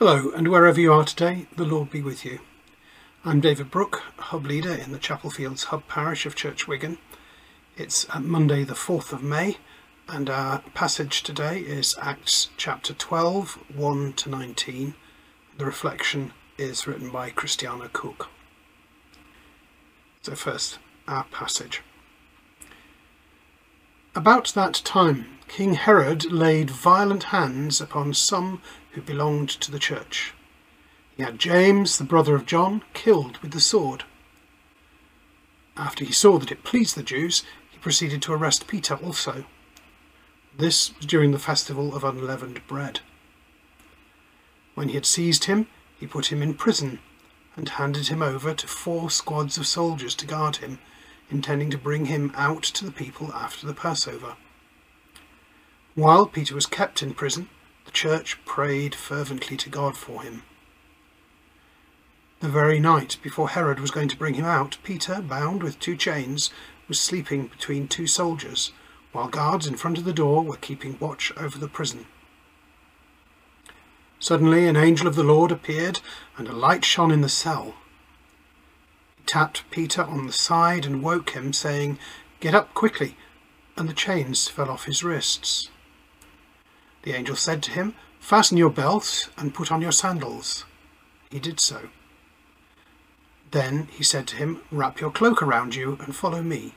Hello, and wherever you are today, the Lord be with you. I'm David Brooke, Hub Leader in the Chapel Fields Hub Parish of Church Wigan. It's uh, Monday, the 4th of May, and our passage today is Acts chapter 12, 1 to 19. The reflection is written by Christiane Cook. So, first, our passage. About that time, King Herod laid violent hands upon some who belonged to the church. He had James, the brother of John, killed with the sword. After he saw that it pleased the Jews, he proceeded to arrest Peter also. This was during the festival of unleavened bread. When he had seized him, he put him in prison and handed him over to four squads of soldiers to guard him, intending to bring him out to the people after the Passover. While Peter was kept in prison, church prayed fervently to God for him. The very night before Herod was going to bring him out, Peter, bound with two chains, was sleeping between two soldiers, while guards in front of the door were keeping watch over the prison. Suddenly an angel of the Lord appeared, and a light shone in the cell. He tapped Peter on the side and woke him, saying, Get up quickly, and the chains fell off his wrists. The angel said to him, Fasten your belt and put on your sandals. He did so. Then he said to him, Wrap your cloak around you and follow me.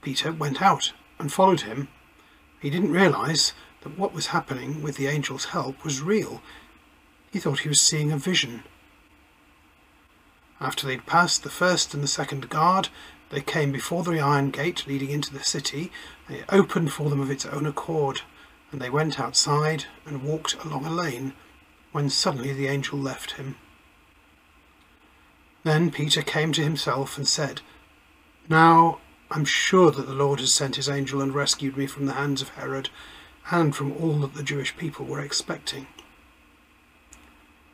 Peter went out and followed him. He didn't realize that what was happening with the angel's help was real. He thought he was seeing a vision. After they'd passed the first and the second guard, they came before the iron gate leading into the city, and it opened for them of its own accord and they went outside and walked along a lane, when suddenly the angel left him. Then Peter came to himself and said, Now I'm sure that the Lord has sent his angel and rescued me from the hands of Herod and from all that the Jewish people were expecting.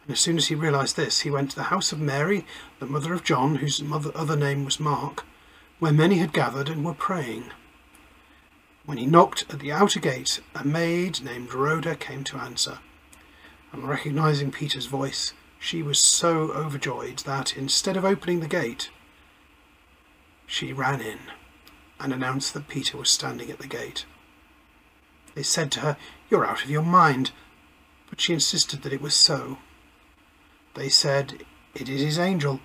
And as soon as he realized this, he went to the house of Mary, the mother of John, whose mother, other name was Mark, where many had gathered and were praying. When he knocked at the outer gate, a maid named Rhoda came to answer. And recognizing Peter's voice, she was so overjoyed that instead of opening the gate, she ran in and announced that Peter was standing at the gate. They said to her, You're out of your mind. But she insisted that it was so. They said, It is his angel.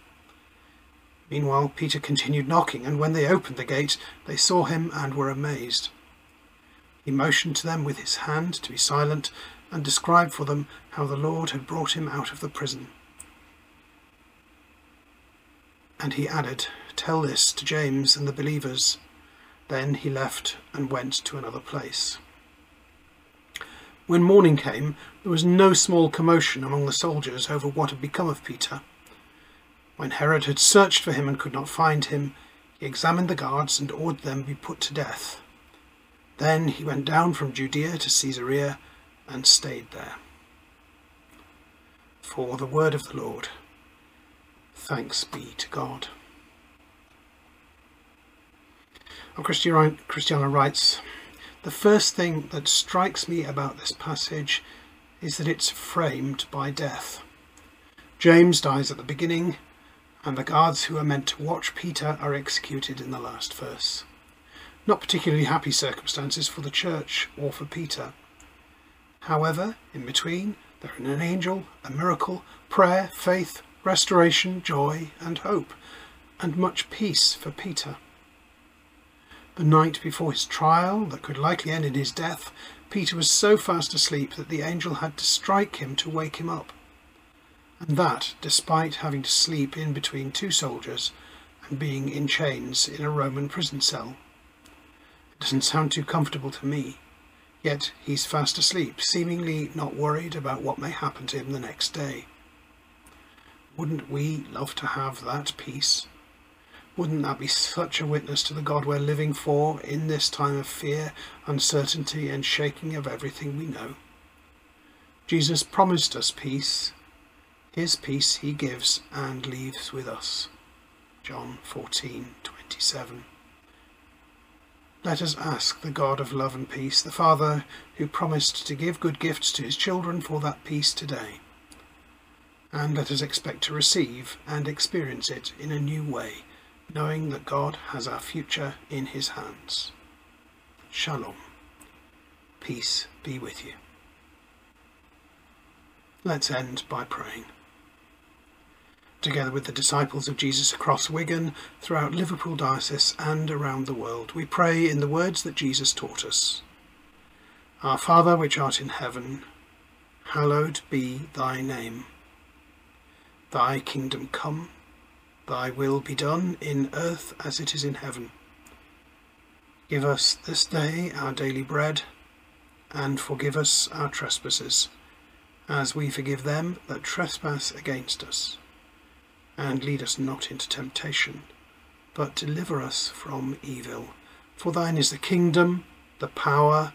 Meanwhile, Peter continued knocking, and when they opened the gate, they saw him and were amazed. He motioned to them with his hand to be silent and described for them how the Lord had brought him out of the prison. And he added, Tell this to James and the believers. Then he left and went to another place. When morning came, there was no small commotion among the soldiers over what had become of Peter. When Herod had searched for him and could not find him, he examined the guards and ordered them to be put to death. Then he went down from Judea to Caesarea and stayed there. For the word of the Lord. Thanks be to God. Christiane writes, The first thing that strikes me about this passage is that it's framed by death. James dies at the beginning, and the guards who are meant to watch Peter are executed in the last verse. Not particularly happy circumstances for the church or for Peter. However, in between, there are an angel, a miracle, prayer, faith, restoration, joy, and hope, and much peace for Peter. The night before his trial, that could likely end in his death, Peter was so fast asleep that the angel had to strike him to wake him up. And that despite having to sleep in between two soldiers and being in chains in a Roman prison cell. Doesn't sound too comfortable to me. Yet he's fast asleep, seemingly not worried about what may happen to him the next day. Wouldn't we love to have that peace? Wouldn't that be such a witness to the God we're living for in this time of fear, uncertainty, and shaking of everything we know? Jesus promised us peace. His peace he gives and leaves with us. John 14:27. Let us ask the God of love and peace, the Father who promised to give good gifts to his children for that peace today. And let us expect to receive and experience it in a new way, knowing that God has our future in his hands. Shalom. Peace be with you. Let's end by praying. Together with the disciples of Jesus across Wigan, throughout Liverpool Diocese, and around the world, we pray in the words that Jesus taught us Our Father, which art in heaven, hallowed be thy name. Thy kingdom come, thy will be done in earth as it is in heaven. Give us this day our daily bread, and forgive us our trespasses, as we forgive them that trespass against us. And lead us not into temptation, but deliver us from evil. For thine is the kingdom, the power,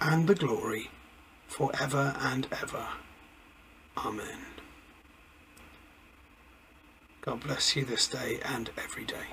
and the glory, for ever and ever. Amen. God bless you this day and every day.